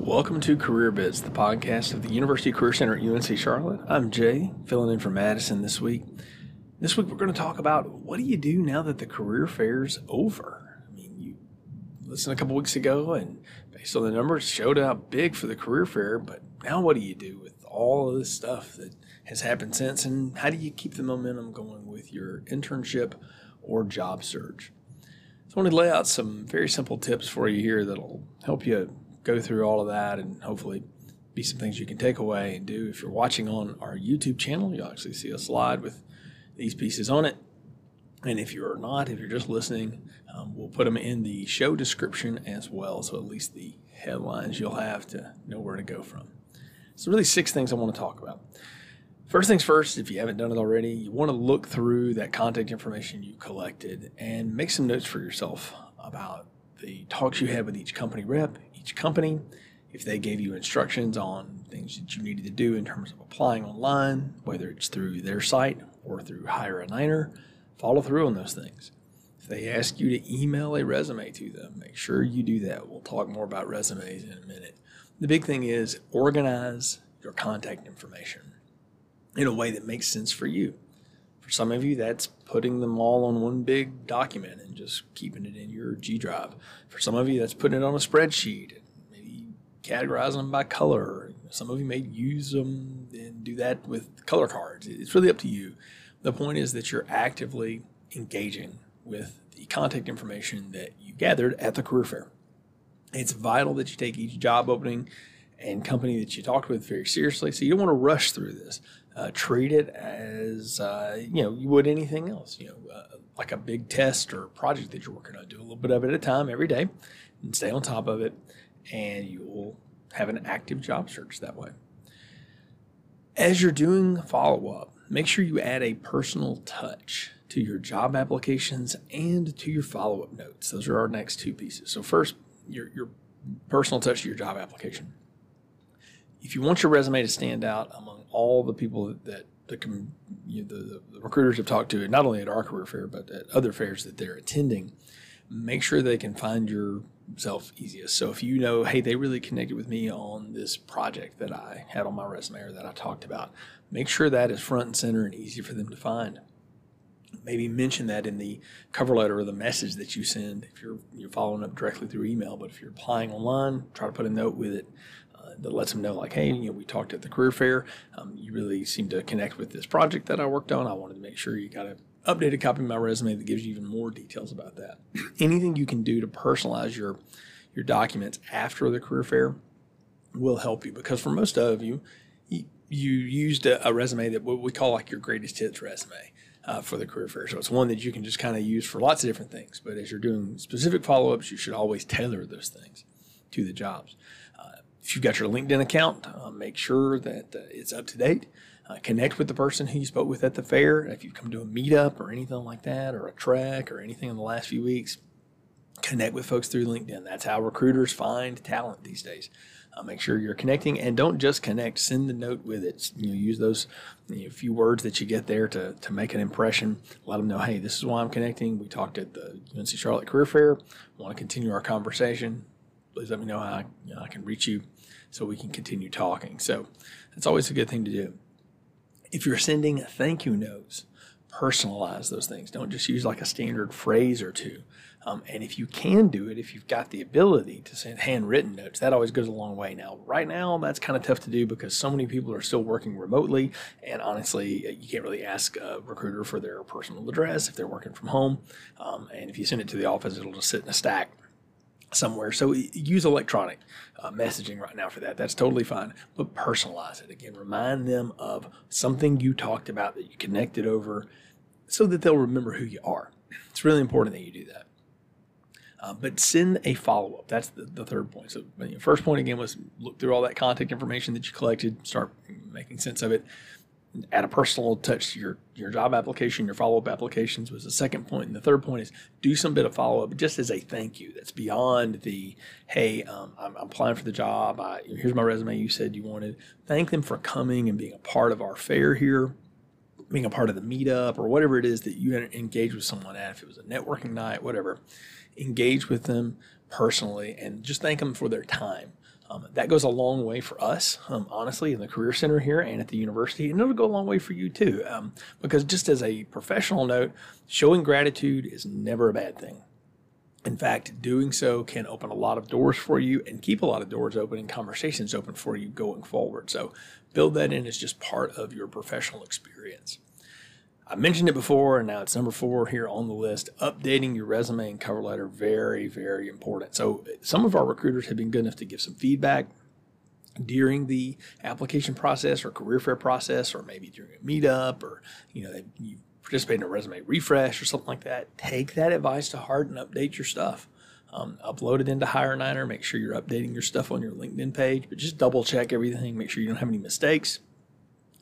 Welcome to Career Bits, the podcast of the University Career Center at UNC Charlotte. I'm Jay, filling in for Madison this week. This week we're going to talk about what do you do now that the career fair's over? I mean, you listened a couple weeks ago and based on the numbers showed out big for the career fair, but now what do you do with all of this stuff that has happened since and how do you keep the momentum going with your internship or job search? So I want to lay out some very simple tips for you here that'll help you go through all of that and hopefully be some things you can take away and do. If you're watching on our YouTube channel, you'll actually see a slide with these pieces on it. And if you're not, if you're just listening, um, we'll put them in the show description as well. So at least the headlines you'll have to know where to go from. So, really, six things I want to talk about. First things first, if you haven't done it already, you want to look through that contact information you collected and make some notes for yourself about the talks you had with each company rep, each company, if they gave you instructions on things that you needed to do in terms of applying online, whether it's through their site or through Hire a Niner, follow through on those things. If they ask you to email a resume to them, make sure you do that. We'll talk more about resumes in a minute. The big thing is organize your contact information in a way that makes sense for you. For some of you, that's putting them all on one big document and just keeping it in your G Drive. For some of you, that's putting it on a spreadsheet and maybe categorizing them by color. Some of you may use them and do that with color cards. It's really up to you. The point is that you're actively engaging with the contact information that you gathered at the career fair. It's vital that you take each job opening and company that you talked with very seriously. So you don't want to rush through this. Uh, treat it as uh, you know you would anything else. You know, uh, like a big test or project that you're working on. Do a little bit of it at a time every day, and stay on top of it, and you will have an active job search that way. As you're doing follow up, make sure you add a personal touch to your job applications and to your follow up notes. Those are our next two pieces. So first, your your personal touch to your job application. If you want your resume to stand out among all the people that the, you know, the, the recruiters have talked to, not only at our career fair but at other fairs that they're attending, make sure they can find yourself easiest. So if you know, hey, they really connected with me on this project that I had on my resume or that I talked about, make sure that is front and center and easy for them to find maybe mention that in the cover letter or the message that you send if you're you're following up directly through email. But if you're applying online, try to put a note with it that lets them know, like, hey, you know, we talked at the career fair. Um, you really seem to connect with this project that I worked on. I wanted to make sure you got an updated copy of my resume that gives you even more details about that. Anything you can do to personalize your your documents after the career fair will help you because for most of you, you, you used a, a resume that what we call like your greatest hits resume uh, for the career fair. So it's one that you can just kind of use for lots of different things. But as you're doing specific follow ups, you should always tailor those things to the jobs. If you've got your LinkedIn account, uh, make sure that uh, it's up to date. Uh, connect with the person who you spoke with at the fair. If you've come to a meetup or anything like that, or a trek or anything in the last few weeks, connect with folks through LinkedIn. That's how recruiters find talent these days. Uh, make sure you're connecting and don't just connect. Send the note with it. You know, use those you know, few words that you get there to, to make an impression. Let them know, hey, this is why I'm connecting. We talked at the UNC Charlotte Career Fair. Want to continue our conversation? Please let me know how I, you know, I can reach you so we can continue talking. So that's always a good thing to do. If you're sending thank you notes, personalize those things. Don't just use like a standard phrase or two. Um, and if you can do it, if you've got the ability to send handwritten notes, that always goes a long way. Now, right now, that's kind of tough to do because so many people are still working remotely. And honestly, you can't really ask a recruiter for their personal address if they're working from home. Um, and if you send it to the office, it'll just sit in a stack somewhere. So use electronic uh, messaging right now for that. That's totally fine. But personalize it. Again, remind them of something you talked about that you connected over so that they'll remember who you are. It's really important that you do that. Uh, but send a follow up. That's the, the, third point. So, first point again was look through all that contact information that you collected, start making sense of it, add a personal touch to your, your job application, your follow up applications was the second point. And the third point is do some bit of follow up just as a thank you. That's beyond the, hey, um, I'm, I'm, applying for the job. I, here's my resume you said you wanted. Thank them for coming and being a part of our fair here being a part of the meetup or whatever it is that you engage with someone at, if it was a networking night, whatever, engage with them, personally and just thank them for their time. Um, that goes a long way for us, um, honestly, in the Career Center here and at the university. And it'll go a long way for you too. Um, because just as a professional note, showing gratitude is never a bad thing. In fact, doing so can open a lot of doors for you and keep a lot of doors open and conversations open for you going forward. So build that in as just part of your professional experience. I mentioned it before, and now it's number four here on the list. Updating your resume and cover letter, very, very important. So, some of our recruiters have been good enough to give some feedback during the application process or career fair process, or maybe during a meetup, or you know, you participate in a resume refresh or something like that. Take that advice to heart and update your stuff. Um, upload it into HireNiner. Make sure you're updating your stuff on your LinkedIn page, but just double check everything. Make sure you don't have any mistakes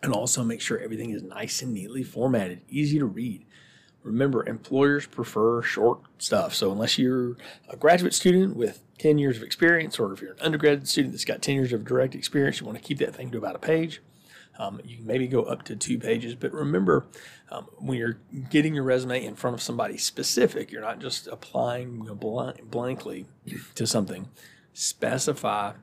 and also make sure everything is nice and neatly formatted, easy to read. Remember, employers prefer short stuff. So, unless you're a graduate student with 10 years of experience, or if you're an undergraduate student that's got 10 years of direct experience, you want to keep that thing to about a page. Um, you can maybe go up to two pages, but remember um, when you're getting your resume in front of somebody specific, you're not just applying blankly to something. Specify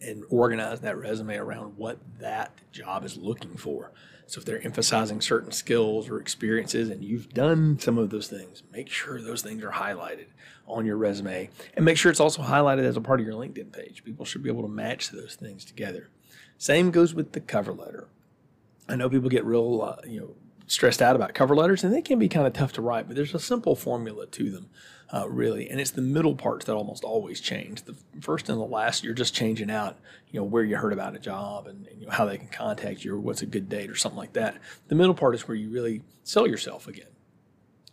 and organize that resume around what that job is looking for. So if they're emphasizing certain skills or experiences and you've done some of those things, make sure those things are highlighted on your resume and make sure it's also highlighted as a part of your LinkedIn page. People should be able to match those things together. Same goes with the cover letter. I know people get real, uh, you know, stressed out about cover letters and they can be kind of tough to write, but there's a simple formula to them uh, really. And it's the middle parts that almost always change. The first and the last, you're just changing out, you know, where you heard about a job and, and you know, how they can contact you or what's a good date or something like that. The middle part is where you really sell yourself again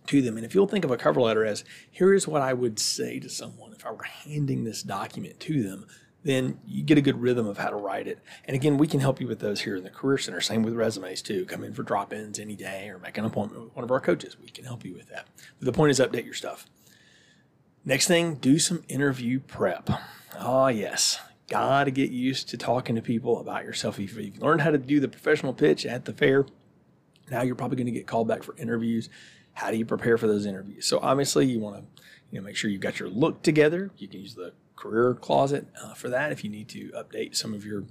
to them. And if you'll think of a cover letter as here is what I would say to someone if I were handing this document to them, then you get a good rhythm of how to write it. And again, we can help you with those here in the Career Center. Same with resumes too. Come in for drop ins any day or make an appointment with one of our coaches. We can help you with that. But the point is, update your stuff. Next thing, do some interview prep. Oh, yes. Got to get used to talking to people about yourself. If you've learned how to do the professional pitch at the fair, now you're probably going to get called back for interviews. How do you prepare for those interviews? So obviously, you want to you know make sure you've got your look together. You can use the career closet uh, for that if you need to update some of your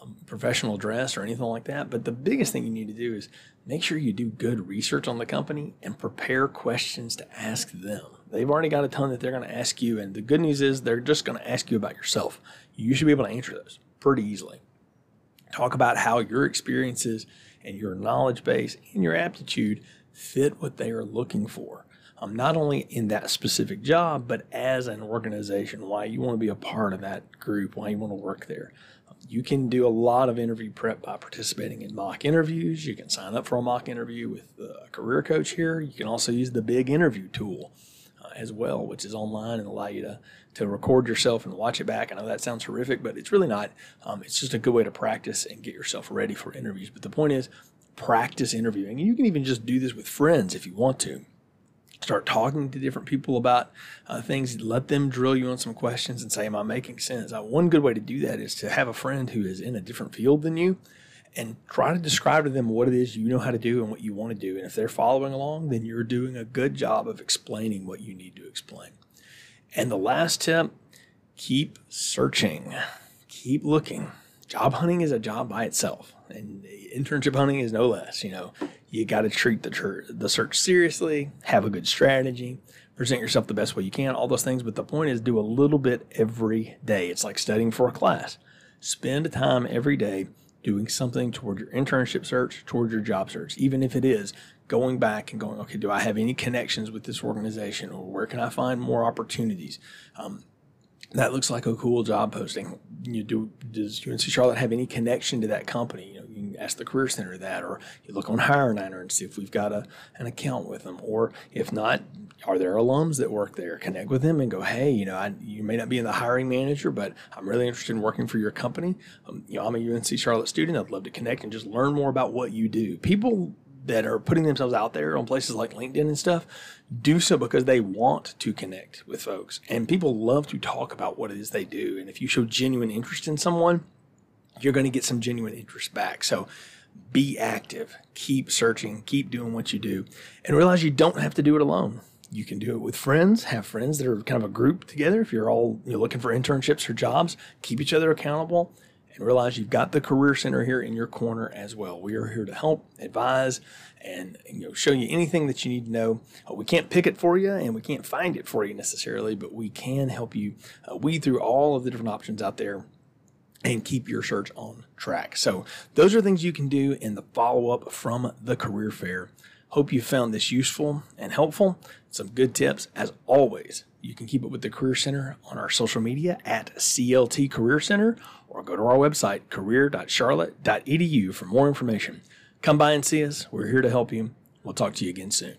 um, professional dress or anything like that. But the biggest thing you need to do is make sure you do good research on the company and prepare questions to ask them. They've already got a ton that they're going to ask you. And the good news is they're just going to ask you about yourself. You should be able to answer those pretty easily. Talk about how your experiences and your knowledge base and your aptitude fit what they are looking for. Um, not only in that specific job, but as an organization, why you want to be a part of that group, why you want to work there. You can do a lot of interview prep by participating in mock interviews. You can sign up for a mock interview with a career coach here. You can also use the big interview tool as well, which is online and allow you to, to record yourself and watch it back. I know that sounds horrific, but it's really not. Um, it's just a good way to practice and get yourself ready for interviews. But the point is, practice interviewing. And you can even just do this with friends if you want to. Start talking to different people about uh, things. Let them drill you on some questions and say, Am I making sense? Uh, one good way to do that is to have a friend who is in a different field than you and try to describe to them what it is you know how to do and what you want to do. And if they're following along, then you're doing a good job of explaining what you need to explain. And the last tip keep searching, keep looking. Job hunting is a job by itself, and internship hunting is no less. You know, you got to treat the, the search seriously, have a good strategy, present yourself the best way you can, all those things. But the point is, do a little bit every day. It's like studying for a class. Spend time every day doing something toward your internship search, toward your job search, even if it is going back and going, okay, do I have any connections with this organization or where can I find more opportunities? Um, that looks like a cool job posting. You do does UNC Charlotte have any connection to that company? Ask the Career Center that, or you look on HireNiner and see if we've got a, an account with them. Or if not, are there alums that work there? Connect with them and go, hey, you know, I, you may not be in the hiring manager, but I'm really interested in working for your company. Um, you know, I'm a UNC Charlotte student. I'd love to connect and just learn more about what you do. People that are putting themselves out there on places like LinkedIn and stuff do so because they want to connect with folks. And people love to talk about what it is they do. And if you show genuine interest in someone, you're going to get some genuine interest back. So be active, keep searching, keep doing what you do, and realize you don't have to do it alone. You can do it with friends, have friends that are kind of a group together. If you're all you know, looking for internships or jobs, keep each other accountable and realize you've got the Career Center here in your corner as well. We are here to help, advise, and you know, show you anything that you need to know. Uh, we can't pick it for you and we can't find it for you necessarily, but we can help you uh, weed through all of the different options out there and keep your search on track. So, those are things you can do in the follow up from the career fair. Hope you found this useful and helpful. Some good tips. As always, you can keep it with the Career Center on our social media at CLT Career Center or go to our website, career.charlotte.edu, for more information. Come by and see us. We're here to help you. We'll talk to you again soon.